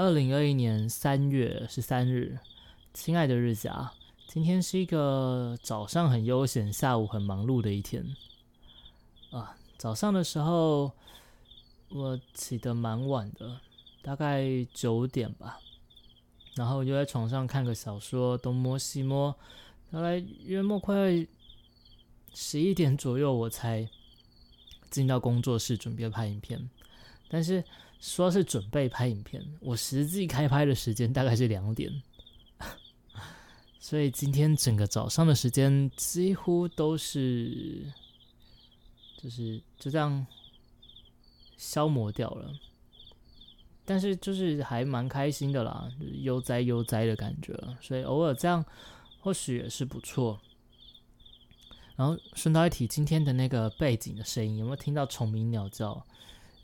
二零二一年三月十三日，亲爱的日子啊，今天是一个早上很悠闲，下午很忙碌的一天啊。早上的时候我起得蛮晚的，大概九点吧，然后就在床上看个小说，东摸西摸，大概约莫快十一点左右，我才进到工作室准备拍影片，但是。说是准备拍影片，我实际开拍的时间大概是两点，所以今天整个早上的时间几乎都是，就是就这样消磨掉了。但是就是还蛮开心的啦，悠哉悠哉的感觉，所以偶尔这样或许也是不错。然后顺道一提，今天的那个背景的声音有没有听到虫鸣鸟叫？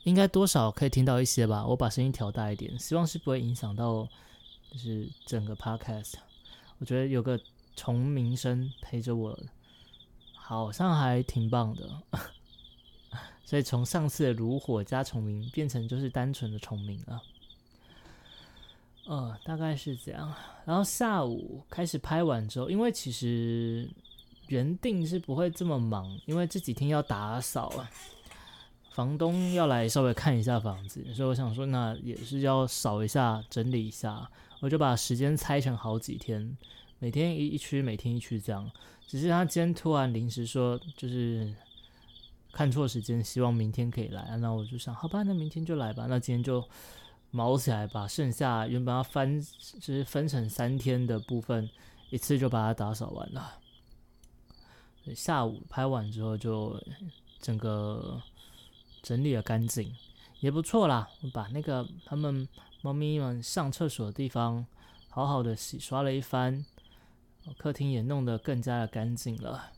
应该多少可以听到一些吧，我把声音调大一点，希望是不会影响到，就是整个 podcast。我觉得有个虫鸣声陪着我，好像还挺棒的。所以从上次的炉火加虫鸣变成就是单纯的虫鸣了。呃，大概是这样。然后下午开始拍完之后，因为其实原定是不会这么忙，因为这几天要打扫啊。房东要来稍微看一下房子，所以我想说，那也是要扫一下、整理一下。我就把时间拆成好几天，每天一一区，每天一区这样。只是他今天突然临时说，就是看错时间，希望明天可以来。那我就想，好吧，那明天就来吧。那今天就毛起来，把剩下原本要翻，就是分成三天的部分，一次就把它打扫完了。下午拍完之后，就整个。整理了干净，也不错啦。我把那个他们猫咪们上厕所的地方好好的洗刷了一番，客厅也弄得更加的干净了。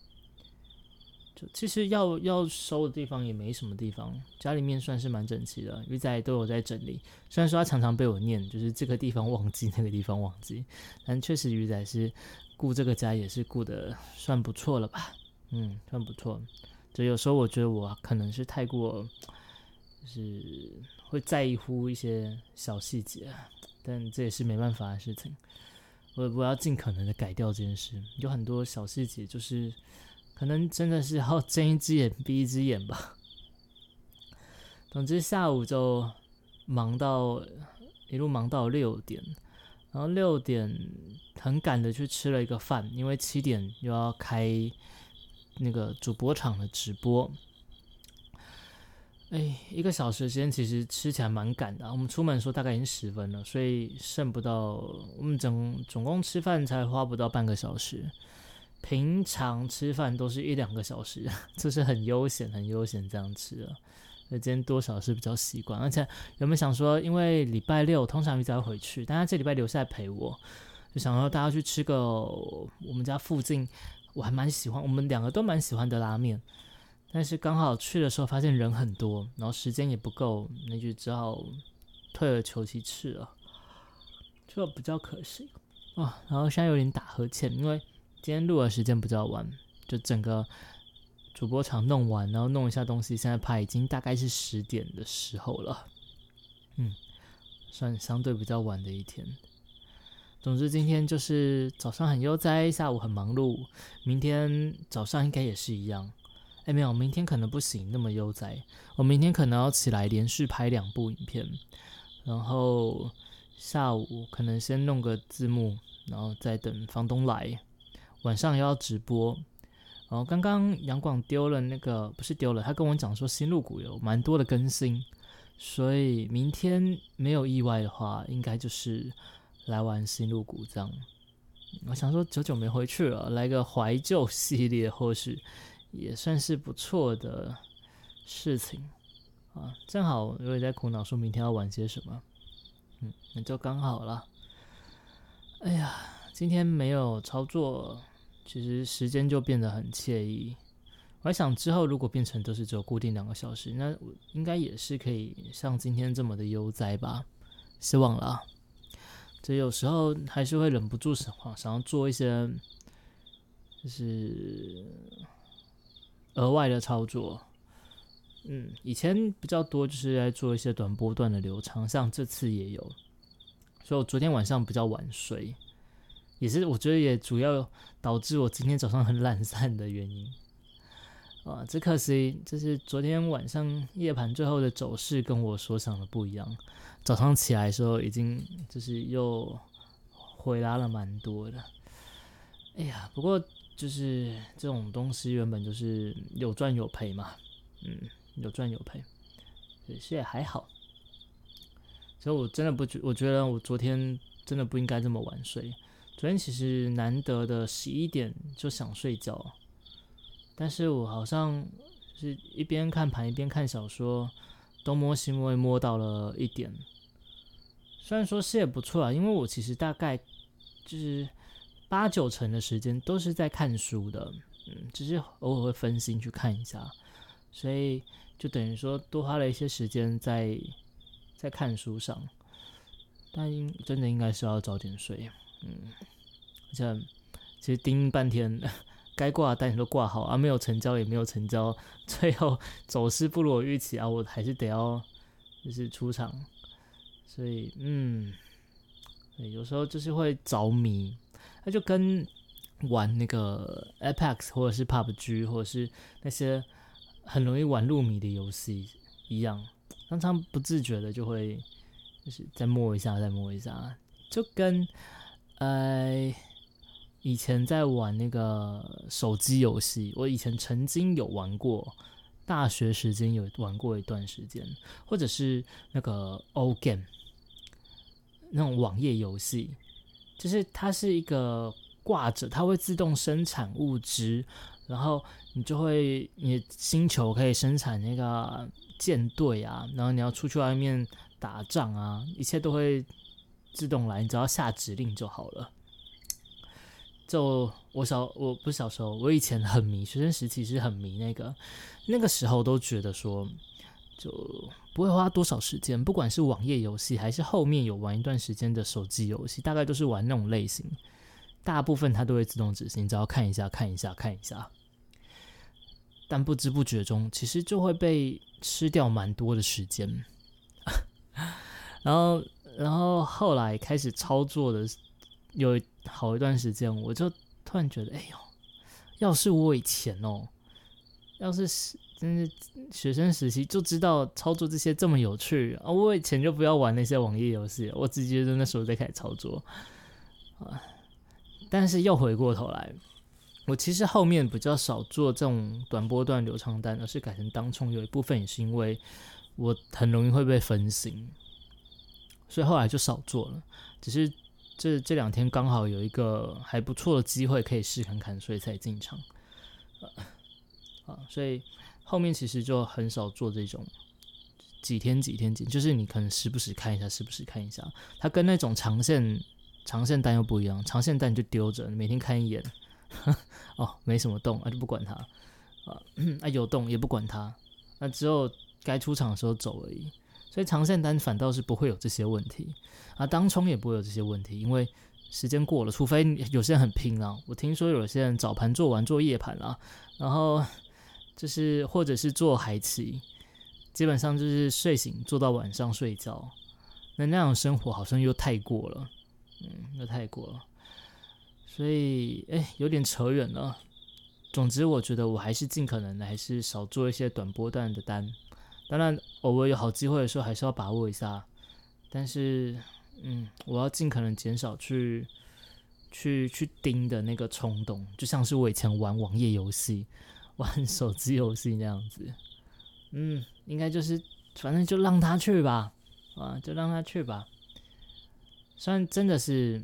就其实要要收的地方也没什么地方，家里面算是蛮整齐的。鱼仔都有在整理，虽然说他常常被我念，就是这个地方忘记，那个地方忘记，但确实鱼仔是顾这个家也是顾的算不错了吧？嗯，算不错。就有时候我觉得我可能是太过，就是会在意乎一些小细节，但这也是没办法的事情。我我要尽可能的改掉这件事。有很多小细节，就是可能真的是要睁一只眼闭一只眼吧。总之下午就忙到一路忙到六点，然后六点很赶的去吃了一个饭，因为七点又要开。那个主播场的直播，哎，一个小时时间其实吃起来蛮赶的。我们出门的时候大概已经十分了，所以剩不到。我们总总共吃饭才花不到半个小时，平常吃饭都是一两个小时，就是很悠闲、很悠闲这样吃的。那今天多少是比较习惯，而且有没有想说，因为礼拜六通常比较回去，但他这礼拜留下来陪我，就想说大家去吃个我们家附近。我还蛮喜欢，我们两个都蛮喜欢的拉面，但是刚好去的时候发现人很多，然后时间也不够，那就只好退而求其次了，就比较可惜啊。然后现在有点打呵欠，因为今天录的时间比较晚，就整个主播场弄完，然后弄一下东西，现在拍已经大概是十点的时候了，嗯，算相对比较晚的一天。总之，今天就是早上很悠哉，下午很忙碌。明天早上应该也是一样。哎，没有，明天可能不行，那么悠哉。我明天可能要起来连续拍两部影片，然后下午可能先弄个字幕，然后再等房东来。晚上又要直播。然后刚刚杨广丢了那个，不是丢了，他跟我讲说新入股有蛮多的更新，所以明天没有意外的话，应该就是。来玩新路谷这样，我想说久久没回去了，来个怀旧系列或许也算是不错的事情啊。正好我也在苦恼说明天要玩些什么，嗯，那就刚好了。哎呀，今天没有操作，其实时间就变得很惬意。我还想之后如果变成都是只有固定两个小时，那应该也是可以像今天这么的悠哉吧？希望了。这有时候还是会忍不住想想要做一些，就是额外的操作。嗯，以前比较多就是在做一些短波段的流畅，像这次也有。所以我昨天晚上比较晚睡，也是我觉得也主要导致我今天早上很懒散的原因。啊，只可惜就是昨天晚上夜盘最后的走势跟我所想的不一样，早上起来的时候已经就是又回拉了蛮多的。哎呀，不过就是这种东西原本就是有赚有赔嘛，嗯，有赚有赔，有些也还好。所以我真的不觉，我觉得我昨天真的不应该这么晚睡。昨天其实难得的十一点就想睡觉。但是我好像是一边看盘一边看小说，东摸西摸摸到了一点。虽然说是也不错啊，因为我其实大概就是八九成的时间都是在看书的，嗯，只是偶尔会分心去看一下，所以就等于说多花了一些时间在在看书上。但应真的应该是要早点睡，嗯，而且其实盯半天。该挂的单都挂好啊，没有成交也没有成交，最后走势不如我预期啊，我还是得要就是出场，所以嗯，对，有时候就是会着迷，那就跟玩那个 Apex 或者是 PUBG 或者是那些很容易玩入迷的游戏一样，常常不自觉的就会就是再摸一下，再摸一下，就跟呃。以前在玩那个手机游戏，我以前曾经有玩过，大学时间有玩过一段时间，或者是那个 O Game 那种网页游戏，就是它是一个挂着，它会自动生产物资，然后你就会你星球可以生产那个舰队啊，然后你要出去外面打仗啊，一切都会自动来，你只要下指令就好了。就我小我不是小时候，我以前很迷，学生时期是很迷那个，那个时候都觉得说，就不会花多少时间，不管是网页游戏还是后面有玩一段时间的手机游戏，大概都是玩那种类型，大部分它都会自动执行，只要看一下看一下看一下，但不知不觉中其实就会被吃掉蛮多的时间，然后然后后来开始操作的有。好一段时间，我就突然觉得，哎呦，要是我以前哦，要是是真是学生时期就知道操作这些这么有趣啊，我以前就不要玩那些网页游戏，我直接在那时候再开始操作啊。但是又回过头来，我其实后面比较少做这种短波段流畅单，而是改成当冲，有一部分也是因为我很容易会被分心，所以后来就少做了，只是。这这两天刚好有一个还不错的机会可以试看看，所以才进场。啊，所以后面其实就很少做这种几天几天几，就是你可能时不时看一下，时不时看一下。它跟那种长线长线单又不一样，长线单就丢着，每天看一眼，哦，没什么动，那就不管它。啊，啊有动也不管它，那只有该出场的时候走而已。所以长线单反倒是不会有这些问题，啊，当冲也不会有这些问题，因为时间过了，除非有些人很拼啊。我听说有些人早盘做完做夜盘了，然后就是或者是做海期，基本上就是睡醒做到晚上睡觉，那那样生活好像又太过了，嗯，又太过了，所以哎，有点扯远了。总之，我觉得我还是尽可能的，还是少做一些短波段的单。当然，偶尔有好机会的时候，还是要把握一下。但是，嗯，我要尽可能减少去、去、去盯的那个冲动，就像是我以前玩网页游戏、玩手机游戏那样子。嗯，应该就是，反正就让他去吧，啊，就让他去吧。虽然真的是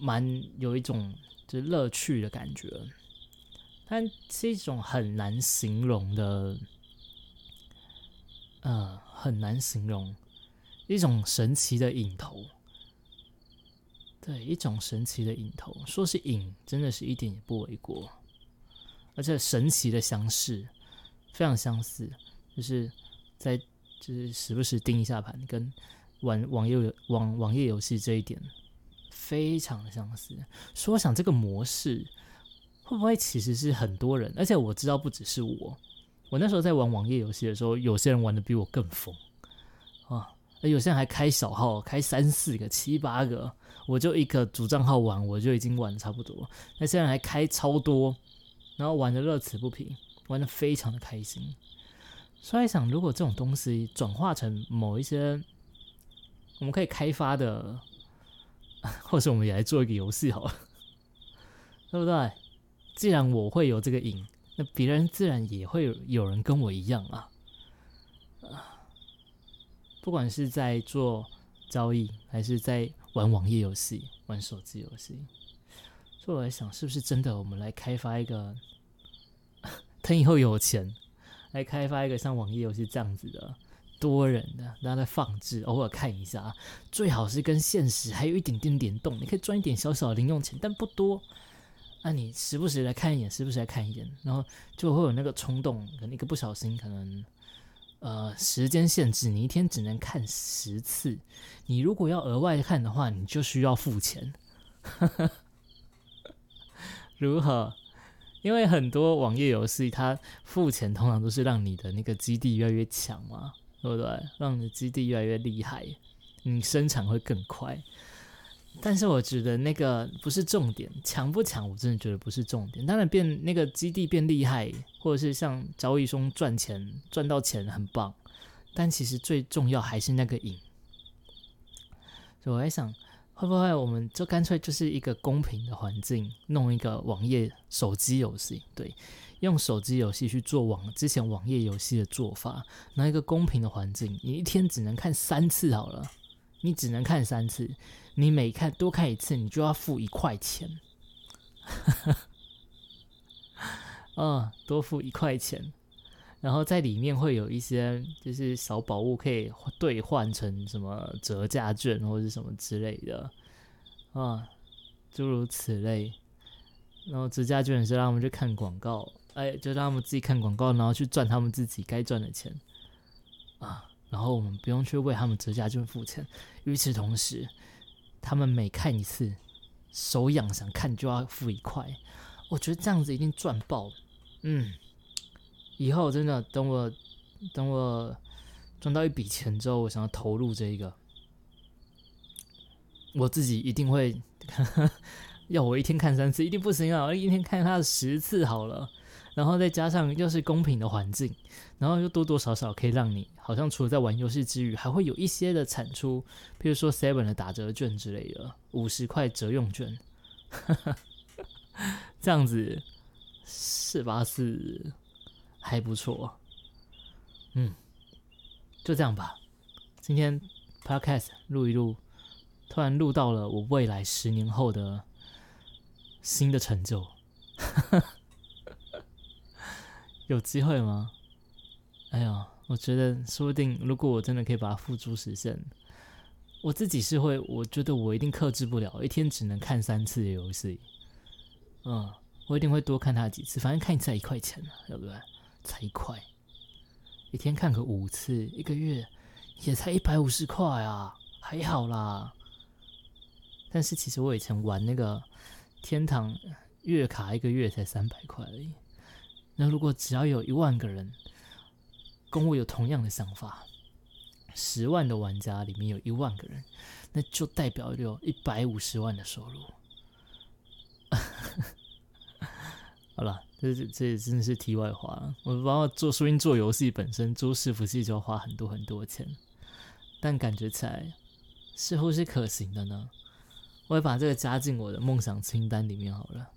蛮有一种就是乐趣的感觉，但是一种很难形容的。呃，很难形容一种神奇的影头，对，一种神奇的影头，说是影，真的是一点也不为过，而且神奇的相似，非常相似，就是在就是时不时盯一下盘，跟玩网页网网页游戏这一点非常的相似。说想这个模式会不会其实是很多人，而且我知道不只是我。我那时候在玩网页游戏的时候，有些人玩的比我更疯啊！有些人还开小号，开三四个、七八个，我就一个主账号玩，我就已经玩的差不多。那些人还开超多，然后玩的乐此不疲，玩的非常的开心。所以想，如果这种东西转化成某一些我们可以开发的，或者我们也来做一个游戏好了，对不对？既然我会有这个瘾，那别人自然也会有人跟我一样啊。不管是在做交易，还是在玩网页游戏、玩手机游戏，所以我在想，是不是真的？我们来开发一个，等以后有钱，来开发一个像网页游戏这样子的多人的，大家在放置，偶尔看一下啊，最好是跟现实还有一点点联动，你可以赚一点小小的零用钱，但不多。那你时不时来看一眼，时不时来看一眼，然后就会有那个冲动，可能一个不小心，可能。呃，时间限制，你一天只能看十次。你如果要额外看的话，你就需要付钱。如何？因为很多网页游戏，它付钱通常都是让你的那个基地越来越强嘛，对不对？让你的基地越来越厉害，你生产会更快。但是我觉得那个不是重点，强不强，我真的觉得不是重点。当然变那个基地变厉害，或者是像交易中赚钱赚到钱很棒，但其实最重要还是那个赢。所以我在想，会不会我们就干脆就是一个公平的环境，弄一个网页手机游戏，对，用手机游戏去做网之前网页游戏的做法，拿一个公平的环境，你一天只能看三次好了，你只能看三次。你每看多看一次，你就要付一块钱。嗯，多付一块钱，然后在里面会有一些就是小宝物可以兑换成什么折价券或者什么之类的啊，诸如此类。然后折价券是让他们去看广告，哎，就让他们自己看广告，然后去赚他们自己该赚的钱啊。然后我们不用去为他们折价券付钱。与此同时，他们每看一次，手痒想看就要付一块，我觉得这样子一定赚爆。嗯，以后真的等我等我赚到一笔钱之后，我想要投入这一个，我自己一定会 要我一天看三次，一定不行啊！我一天看他十次好了。然后再加上又是公平的环境，然后又多多少少可以让你好像除了在玩游戏之余，还会有一些的产出，比如说 Seven 的打折券之类的，五十块折用券，这样子是吧？是还不错，嗯，就这样吧。今天 Podcast 录一录，突然录到了我未来十年后的新的成就。有机会吗？哎呀，我觉得说不定，如果我真的可以把它付诸实现，我自己是会，我觉得我一定克制不了，一天只能看三次游戏。嗯，我一定会多看它几次，反正看一次才一块钱呢，对不对？才一块，一天看个五次，一个月也才一百五十块啊，还好啦。但是其实我以前玩那个天堂月卡，一个月才三百块而已。那如果只要有一万个人跟我有同样的想法，十万的玩家里面有一万个人，那就代表有一百五十万的收入。好了，这这这真的是题外话了。我包括做说音做游戏本身做伺服器就要花很多很多钱，但感觉起来似乎是可行的呢。我会把这个加进我的梦想清单里面好了。